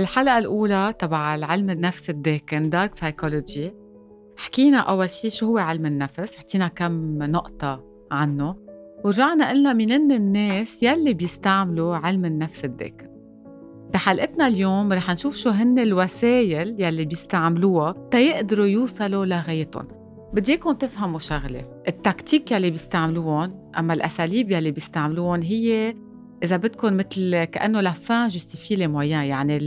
بالحلقة الأولى تبع العلم النفس الداكن دارك سايكولوجي حكينا أول شيء شو هو علم النفس حكينا كم نقطة عنه. ورجعنا قلنا منن الناس يلي بيستعملوا علم النفس الداكن بحلقتنا اليوم رح نشوف شو هن الوسائل يلي بيستعملوها تيقدروا يوصلوا لغايتهم. بدي إياكم تفهموا شغلة. التكتيك يلي بيستعملوهم أما الأساليب يلي بيستعملوهم هي إذا بدكم مثل كأنه la fin justifie les moyens يعني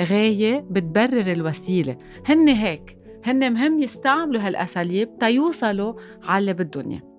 الغاية بتبرر الوسيلة. هن هيك هن مهم يستعملوا هالأساليب تيوصلوا على اللي بدهم إياه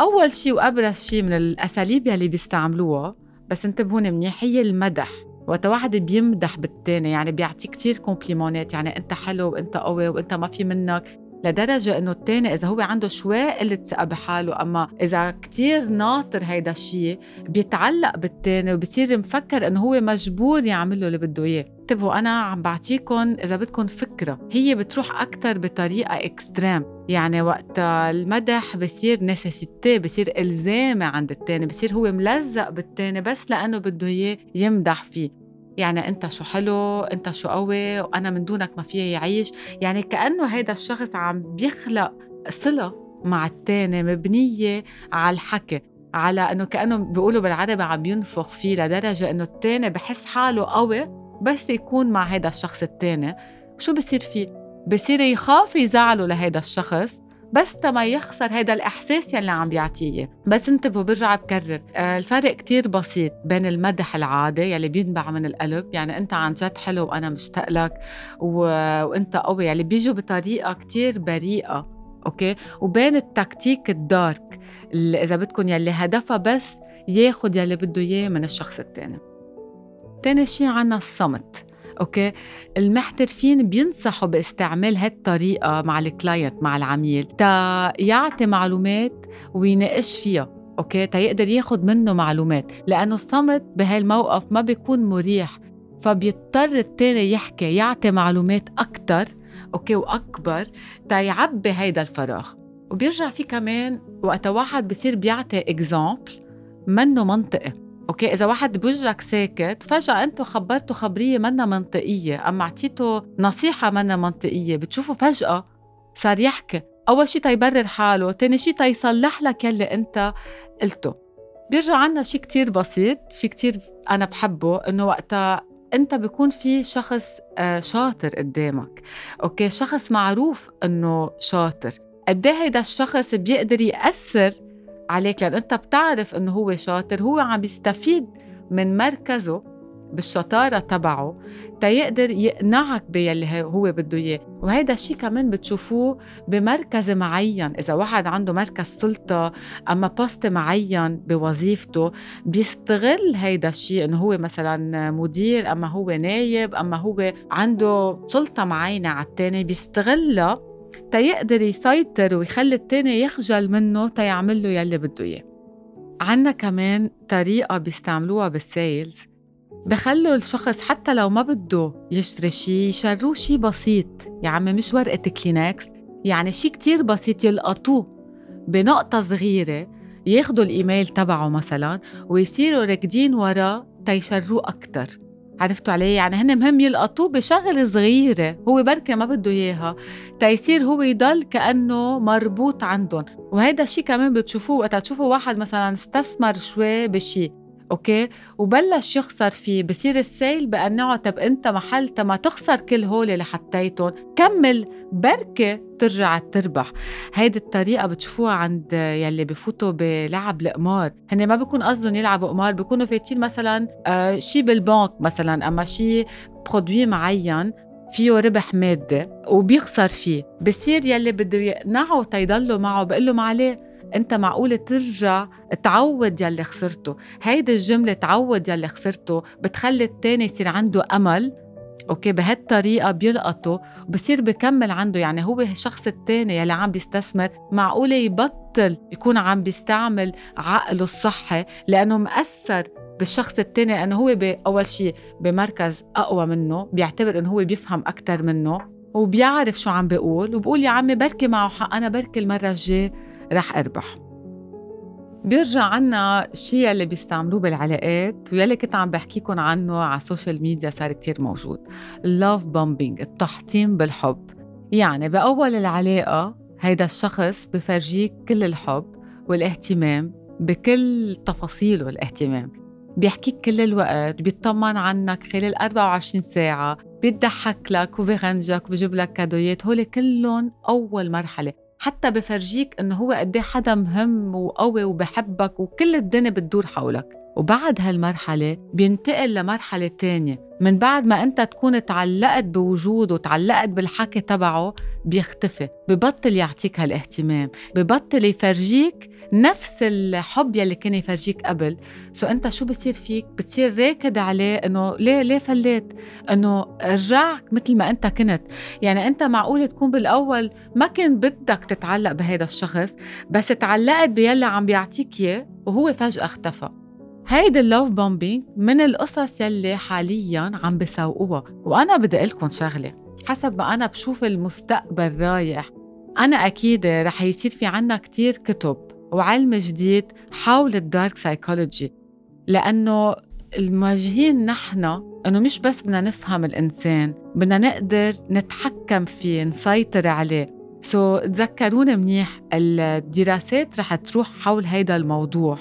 أول شيء وأبرز شيء من الأساليب يلي بيستعملوها بس انتبهون منيح هي المدح. وقت واحد بيمدح بالتاني يعني بيعطي كتير compliment ات يعني أنت حلو وأنت قوي وأنت ما في منك. لدرجة إنه التاني إذا هو عنده شوي قلة ثقة بحاله. أما إذا كتير ناطر هيدا الشيء بيتعلق بالتاني وبصير مفكر إنه هو مجبور يعمل له اللي بده إياه. انتبهوا أنا عم بعطيكم إذا بدكم فكرة. هي بتروح أكثر بطريقة extreme يعني وقت المدح بصير nécessité بصير إلزامي عند التاني بصير هو ملزق بالتاني بس لأنه بده إياه يمدح فيه. يعني أنت شو حلو أنت شو قوي وأنا من دونك ما فيي يعيش. يعني كأنه هيدا الشخص عم بيخلق صلة مع التاني مبنية على الحكي على إنه كأنه بيقولوا بالعربي عم ينفخ فيه لدرجة إنه التاني بحس حاله قوي بس يكون مع هيدا الشخص التاني. شو بصير فيه؟ بصير يخاف يزعله لهيدا الشخص. بس تما يخسر هذا الإحساس يلي عم بيعطيه. بس انتبهوا برجع بكرر. آه، الفرق كتير بسيط بين المدح العادي يلي بينبع من القلب يعني أنت عن جد حلو وأنا مشتاق لك و... وأنت قوي يلي بيجوا بطريقة كتير بريئة okay؟ وبين ال tactique ال dark اللي إذا بدكم يلي هدفها بس ياخد يلي بده إياه من الشخص التاني. تاني شي عنا الصمت. okay؟ المحترفين بينصحوا باستعمال هالطريقة مع ال client مع العميل. تا يعطي معلومات ويناقش فيها okay؟ تا يقدر ياخد منه معلومات لأنه الصمت بهالموقف ما بيكون مريح. فبيضطر التاني يحكي يعطي معلومات أكتر okay؟ وأكبر تا يعبي هيدا الفراغ. وبيرجع في كمان وقت واحد بصير بيعطي example منه منطقي. okay؟ إذا واحد بوجهك ساكت فجأة أنتم خبرتوا خبرية منا منطقية اما اعطيته نصيحة منا منطقية بتشوفوا فجأة صار يحكي. أول شيء تيبرر حاله تاني شيء تيصلح لك يلي أنت قلته. بيرجع عنا شيء كتير بسيط شيء كتير أنا بحبه إنه وقتها أنت بيكون في شخص آه، شاطر قدامك. okay؟ شخص معروف إنه شاطر. قد إيه هيدا الشخص بيقدر يأثر عليك لأن أنت بتعرف إنه هو شاطر هو عم يستفيد من مركزه بالشطارة تبعه تيقدر يقنعك باللي هو بده إياه. وهيدا الشيء كمان بتشوفوه بمركز معين. إذا واحد عنده مركز سلطة أما poste معين بوظيفته بيستغل هيدا الشيء إنه هو مثلا مدير أما هو نايب أما هو عنده سلطة معينة على التاني بيستغلها تيقدر يسيطر ويخلي التاني يخجل منه تيعمل له يلي بده إياه. عنا كمان طريقة بيستعملوها بال sales. بخلوا الشخص حتى لو ما بده يشتري شيء يشروه شيء بسيط. يا عمي مش ورقة كلينكس. يعني شيء كتير بسيط يلقطوه بنقطة صغيرة ياخدوا الإيميل تبعه مثلا ويصيروا راكدين وراه تيشروه أكتر. عرفتوا علي يعني هن مهم يلقطوه بشغلة صغيرة هو بركة ما بده إياها. تيصير هو يضل كأنه مربوط عندهم. وهذا الشيء كمان بتشوفوه وقت تشوفوا واحد مثلا استثمر شوي بشيء أوكي؟ وبلش يخسر فيه بصير ال sales بقنعه طب أنت محل ما تخسر كل هول اللي حطيتهم. كمل بركة ترجع تربح. هيدي الطريقة بتشوفوها عند يلي بفوتوا بلعب القمار. هن ما بيكون قصدهم يلعبوا قمار بيكونوا فايتين مثلا آه شي بالبنك مثلا أما شي برودوي معين فيه ربح مادي وبيخسر فيه. بصير يلي بده يقنعه تيضلوا معه بقول له ما عليه. انت معقول ترجع تعوض يلي خسرته. هيدي الجملة تعوض يلي خسرته بتخلي التاني يصير عنده أمل. أوكي بهالطريقة بيلقطه وبصير بكمل عنده. يعني هو الشخص التاني يلي عم بيستثمر معقوله يبطل يكون عم بيستعمل عقله الصحي لأنه مأثر بالشخص التاني لأنه هو أول شيء بمركز أقوى منه بيعتبر إنه هو بيفهم أكثر منه وبيعرف شو عم بيقول وبقول يا عمي بركي معه حق أنا بركي المرة الجاية. رح أربح. بيرجع عنا الشيء اللي بيستعملوه بالعلاقات ويلي كنت عم بحكيكم عنه على السوشيال ميديا صار كتير موجود. اللوف بومبينج التحطيم بالحب. يعني بأول العلاقة هيدا الشخص بفرجيك كل الحب والاهتمام بكل تفاصيله الاهتمام. بيحكيك كل الوقت بيطمن عنك خلال 24 ساعة بيضحك لك وبيغنجك وبيجيب لك كادويات. هول كلهم أول مرحلة. حتى بفرجيك إنه هو قد إيه حدا مهم وقوي وبحبك وكل الدنيا بتدور حولك. وبعد هالمرحلة بينتقل لمرحلة تانية. من بعد ما أنت تكون تعلقت بوجوده تعلقت بالحكي تبعه بيختفي ببطل يعطيك هالاهتمام ببطل يفرجيك نفس الحب يلي كان يفرجيك قبل. so أنت شو بصير فيك؟ بتصير راكد عليه إنه ليه ليه فليت؟ إنه رجعك مثل ما أنت كنت. يعني أنت معقول تكون بالأول ما كان بدك تتعلق بهذا الشخص بس تعلقت بيلي عم بيعطيك إياه وهو فجأة اختفى. هيدي ال love bombing من القصص يلي حاليا عم بسوقوها وأنا بدي أقول لكم شغلة حسب ما أنا بشوف المستقبل رايح أنا أكيد رح يصير في عنا كتير كتب وعلم جديد حول ال dark psychology لأنه المواجهين نحن إنه مش بس بدنا نفهم الإنسان بدنا نقدر نتحكم فيه نسيطر عليه. so so, تذكروني منيح الدراسات رح تروح حول هيدا الموضوع.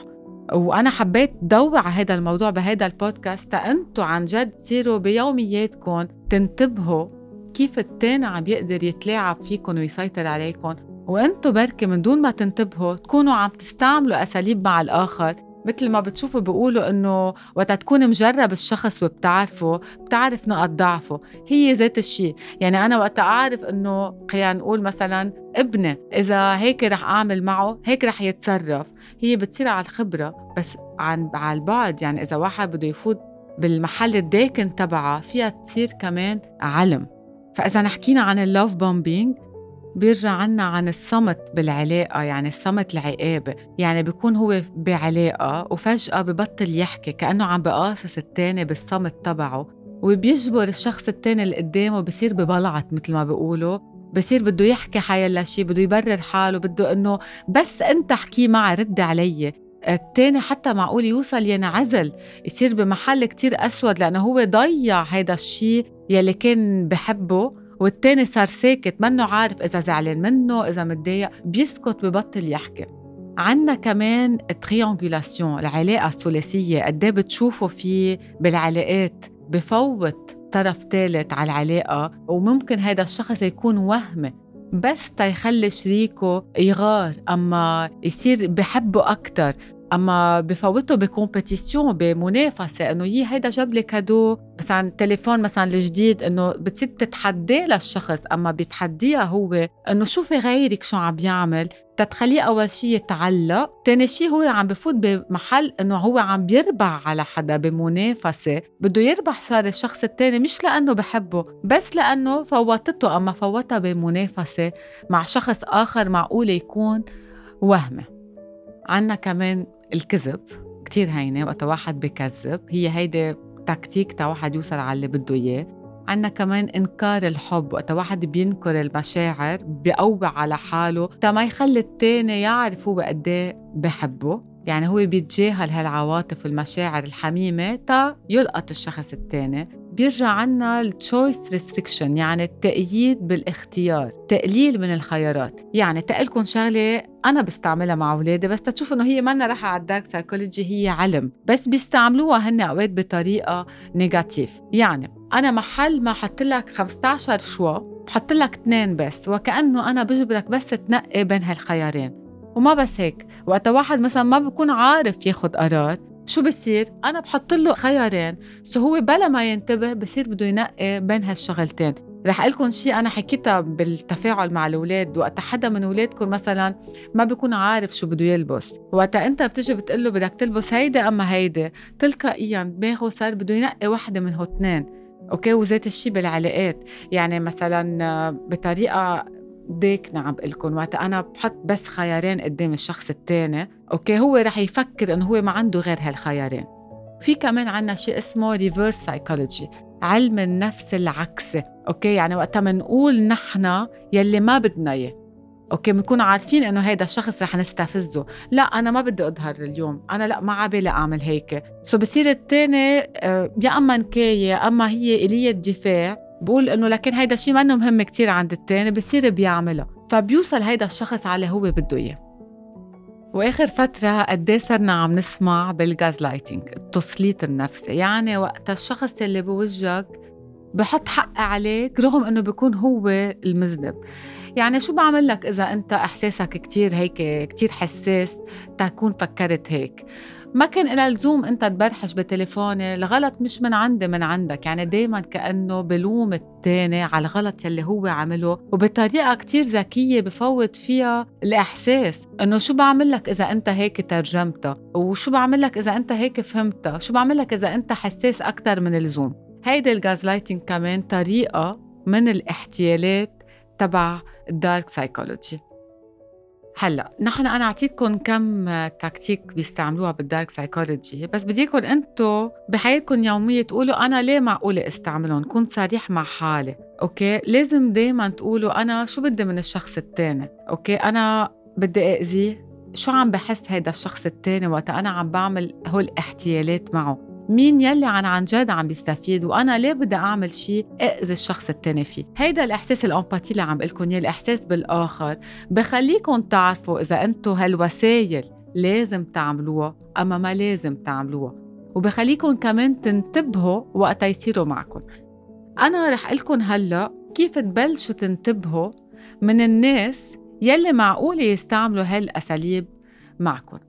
وأنا حبيت ضوي على هذا الموضوع بهذا البودكاست. أنتم عن جد تصيروا بيومياتكم. تنتبهوا كيف التاني عم يقدر يتلاعب فيكم ويسيطر عليكم. وانتو بركي من دون ما تنتبهوا تكونوا عم تستعملوا أساليب مع الآخر. مثل ما بتشوفوا بيقولوا إنه وقت تكون مجرب الشخص وبتعرفه بتعرف نقط ضعفه. هي ذات الشيء يعني أنا وقت أعرف إنه خلينا نقول مثلا ابني إذا هيك رح أعمل معه هيك رح يتصرف. هي بتصير على الخبرة بس عن على البعد. يعني إذا واحد بده يفوت بالمحل الداكن تبعها فيها تصير كمان علم. فإذا نحكينا عن اللوف بومبينج بيرجع عنا عن الصمت بالعلاقة يعني الصمت العقابة يعني بيكون هو بعلاقة وفجأة ببطل يحكي كأنه عم بقاصص التاني بالصمت تبعه. وبيجبر الشخص التاني اللي قدامه بصير ببلعت مثل ما بيقولوا. بصير بده يحكي حيلا شيء بده يبرر حاله بده إنه بس أنت احكي معي رد علي. التاني حتى معقول يوصل ينعزل يصير بمحل كتير أسود لأنه هو ضيع هيدا الشيء يلي كان بحبه. والتاني صار ساكت منه عارف إذا زعلان منه إذا متضايق بيسكت ببطل يحكي. عنا كمان ال triangulation العلاقة الثلاثية قد إيه بتشوفوا فيه بالعلاقات بفوت طرف ثالث على العلاقة وممكن هذا الشخص يكون وهمي. بس تيخلي شريكه يغار أما يصير بحبه أكتر. أما بفوتوا ب compétition بمنافسه إنه يي هيدا جاب لي cadeau. مثلا تليفون مثلا الجديد إنه بتصير تتحداه للشخص أما بيتحديها هو إنه شوفي غيرك شو عم بيعمل؟ تتخليه أول شيء يتعلق ثاني شيء هو عم بفوت بمحل إنه هو عم بيربح على حدا بمنافسه بده يربح صار الشخص الثاني مش لأنه بحبه بس لأنه فوتته. أما فوتها بمنافسه مع شخص آخر معقول يكون وهمة. عنا كمان الكذب كتير هينة وقت واحد بكذب. هي هيدي tactique تا واحد يوصل على اللي بده إياه. عنا كمان إنكار الحب وقت واحد بينكر المشاعر بيقوى على حاله تا ما يخلي التاني يعرف هو قد إيه بحبه. يعني هو بيتجاهل هالعواطف والمشاعر الحميمة تا يلقط الشخص التاني. بيرجع عنا ال choice restriction يعني التقييد بالاختيار تقليل من الخيارات. يعني تقلكم شغلة أنا بستعملها مع أولادي بس تشوف إنه هي منا راحة على ال dark psychology هي علم. بس بيستعملوها هن أوقات بطريقة negative يعني أنا محل ما حط لك 15 choix بحط لك اثنين بس وكأنه أنا بجبرك بس تنقي بين هالخيارين. وما بس هيك وقت واحد مثلا ما بيكون عارف ياخد قرار شو بصير؟ أنا بحط له خيارين، so هو بلا ما ينتبه بصير بده ينقي بين هالشغلتين، رح أقول لكم شيء أنا حكيتها بالتفاعل مع الأولاد. وقت حدا من أولادكم مثلا ما بيكون عارف شو بده يلبس، وقت أنت بتجي بتقول له بدك تلبس هيدي أما هيدي، تلقائيا دماغه صار بده ينقي وحدة من هو اثنين، أوكي؟ وذات الشيء بالعلاقات، يعني مثلا بطريقة ديكنا عم لكم. وقت أنا بحط بس خيارين قدام الشخص الثاني أوكي هو رح يفكر إنه هو ما عنده غير هالخيارين. في كمان عنا شيء اسمه reverse psychology علم النفس العكسي. أوكي يعني وقتها بنقول نحن يلي ما بدنا إياه. أوكي بنكون عارفين إنه هيدا الشخص رح نستفزه. لا أنا ما بدي أظهر اليوم. أنا لا ما عبالي أعمل هيك. so بصير الثاني آه، يا أما نكاية أما هي إلية دفاع بقول إنه لكن هيدا الشيء منه مهم كتير عند الثاني بصير بيعملها فبيوصل هيدا الشخص على هو بده إياه. وآخر فترة قد إيه صرنا عم نسمع بال gaslighting التسليط النفسي. يعني وقت الشخص اللي بوجهك بحط حق عليك رغم إنه بيكون هو المذنب. يعني شو بعمل لك إذا أنت إحساسك كتير هيك كتير حساس تكون فكرت هيك؟ ما كان إلى لزوم أنت تبرحش بتليفوني؟ الغلط مش من عندي من عندك. يعني دايما كأنه بلوم التاني على الغلط يلي هو عمله وبطريقة كتير ذكية بفوت فيها الإحساس إنه شو بعمل لك إذا أنت هيك ترجمتها؟ وشو بعمل لك إذا أنت هيك فهمتها؟ شو بعمل لك إذا أنت حساس أكتر من اللزوم هيدي ال gaslighting كمان طريقة من الاحتيالات تبع ال dark psychology هلا نحن أنا اعطيتكم كم tactique بيستعملوها بال dark psychology بس بدي اياكم أنتم بحياتكم اليوميه تقولوا أنا ليه معقولة استعملهم كون صريح مع حالي okay؟ لازم دائما تقولوا أنا شو بدي من الشخص الثاني okay؟ أنا بدي اذيه شو عم بحس هيدا الشخص الثاني وقت أنا عم بعمل هول الاحتيالات معه. مين يلي عن عن جد عم بيستفيد وأنا ليه بدي أعمل شيء أذي الشخص التاني فيه؟ هيدا الإحساس ال empathie اللي عم بقول إياه الإحساس بالآخر. بخليكم تعرفوا إذا أنتم هالوسائل لازم تعملوها أما ما لازم تعملوها. وبخليكم كمان تنتبهوا وقت يصيروا معكم أنا رح لكم هلأ كيف تبلشوا تنتبهوا من الناس يلي معقول يستعملوا هالأساليب معكم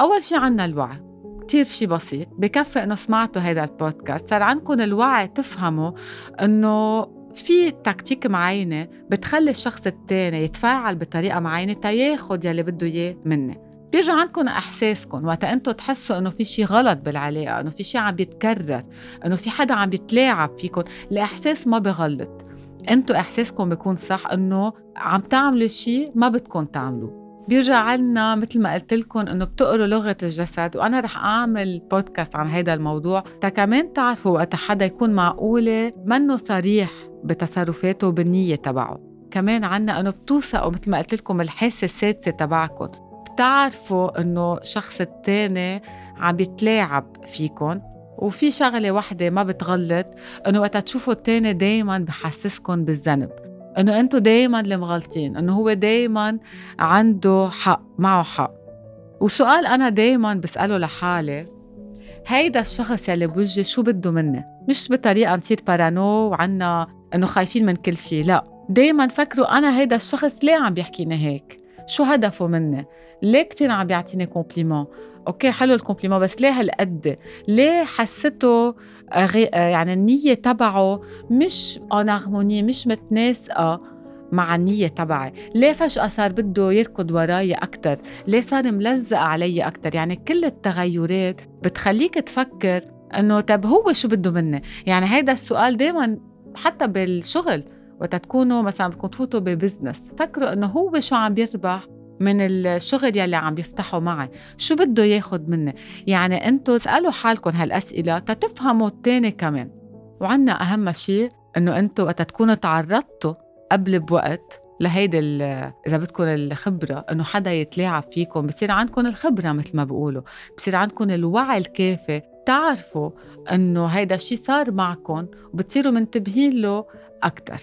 أول شيء عنا الوعي. كتير شي بسيط بكفي إنه سمعتوا هذا البودكاست صار عندكم الوعي تفهموا إنه في تكتيك معينة بتخلي الشخص التاني يتفاعل بطريقة معينة تياخد يلي بده إياه مني. بيرجع عندكم إحساسكم وقت أنتم تحسوا إنه في شيء غلط بالعلاقة إنه في شيء عم بيتكرر إنه في حدا عم بيتلاعب فيكم. الإحساس ما بغلط. أنتم إحساسكم بيكون صح إنه عم تعملوا شيء ما بدكم تعملوه. بيرجع عنا مثل ما قلت لكم إنه بتقروا لغة الجسد وأنا رح أعمل بودكاست عن هذا الموضوع. تا كمان تعرفوا وقت حدا يكون معقولة منه صريح بتصرفاته وبالنيه تبعه. كمان عنا إنه بتوثقوا مثل ما قلت لكم الحاسة السادسة تبعكم. بتعرفوا إنه الشخص الثاني عم بيتلاعب فيكم وفي شغلة وحدة ما بتغلط إنه وقت تشوفوا الثاني دائما بحسسكم بالذنب. إنه أنتم دائما اللي مغلطين إنه هو دائما عنده حق معه حق. وسؤال أنا دائما بسأله لحالي هيدا الشخص يلي بوجهي شو بده مني؟ مش بطريقة نصير parano وعنا إنه خايفين من كل شيء لا. دائما فكروا أنا هيدا الشخص ليه عم بيحكيني هيك؟ شو هدفه مني؟ ليه كتير عم بيعطيني compliment؟ okay حلو ال compliment بس ليه هالقد؟ ليه حسيته يعني النية تبعه مش en harmonie مش متناسقة مع النية تبعي؟ ليه فجأة صار بده يركض وراي أكتر؟ ليه صار ملزق علي أكتر؟ يعني كل التغيرات بتخليك تفكر إنه طب هو شو بده مني؟ يعني هيدا السؤال دايما حتى بالشغل وقت تكونوا مثلا بدكم تفوتوا ببزنس فكروا إنه هو شو عم بيربح من الشغل يلي عم بيفتحوا معي. شو بده ياخد مني؟ يعني أنتوا اسألوا حالكم هالأسئلة تتفهموا التاني كمان. وعنا أهم شيء إنه أنتوا وقت تكونوا تعرضتوا قبل بوقت لهيدي إذا بدكم الخبرة إنه حدا يتلاعب فيكم بصير عندكم الخبرة مثل ما بيقولوا بصير عندكم الوعي الكافي تعرفوا إنه هيدا الشيء صار معكم وبتصيروا منتبهين له أكثر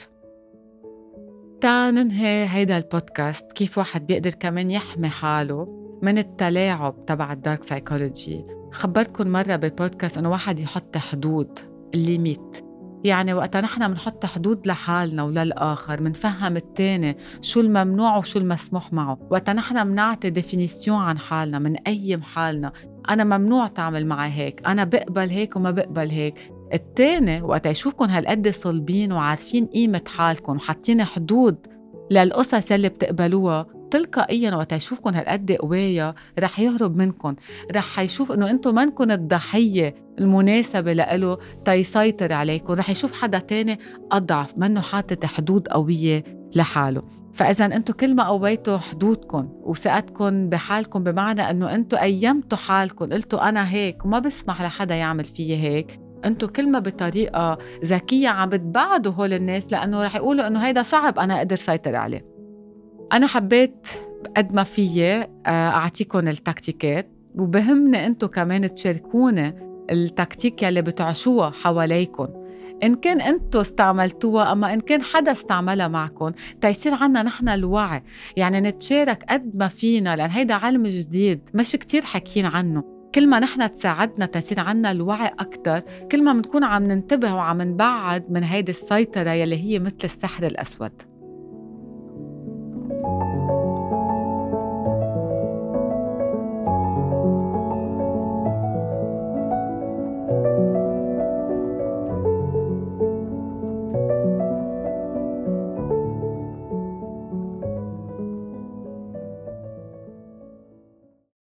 تا ننهي هيدا البودكاست كيف واحد بيقدر كمان يحمي حاله من التلاعب تبع ال dark psychology خبرتكم مرة بالبودكاست إنه واحد يحط حدود ال limites يعني وقتا نحن بنحط حدود لحالنا وللآخر منفهم التاني شو الممنوع وشو المسموح معه. وقتا نحن بنعطي définition عن حالنا أي حالنا. أنا ممنوع تعمل معي هيك أنا بقبل هيك وما بقبل هيك. التاني وقت يشوفكم هالقد صلبين وعارفين قيمة حالكم وحاطين حدود للقصص يلي بتقبلوها تلقائيا وقت يشوفكم هالقد قوايا رح يهرب منكم رح يشوف إنه أنتم منكم الضحية المناسبة لإله تيسيطر عليكم رح يشوف حدا تاني أضعف منه حاطط حدود قوية لحاله. فاذا أنتم كل ما قويتوا حدودكم وثقتكم بحالكم بمعنى إنه أنتم ايمتوا حالكم قلتوا أنا هيك وما بسمح لحدا يعمل فيي هيك أنتم كل ما بطريقة ذكية عم بتبعدوا هول الناس لأنه رح يقولوا إنه هيدا صعب أنا أقدر سيطر عليه. أنا حبيت قد ما فيي آه، أعطيكم التكتيكات وبهمني أنتم كمان تشاركوني التكتيك يلي بتعشوها حواليكم إن كان أنتم استعملتوها أما إن كان حدا استعملها معكم تيصير عنا نحن الوعي. يعني نتشارك قد ما فينا لأن هيدا علم جديد مش كتير حكين عنه. كل ما نحن تساعدنا تصير عنا الوعي أكتر كل ما بنكون عم ننتبه وعم نبعد من هيدي السيطرة يلي هي مثل السحر الأسود.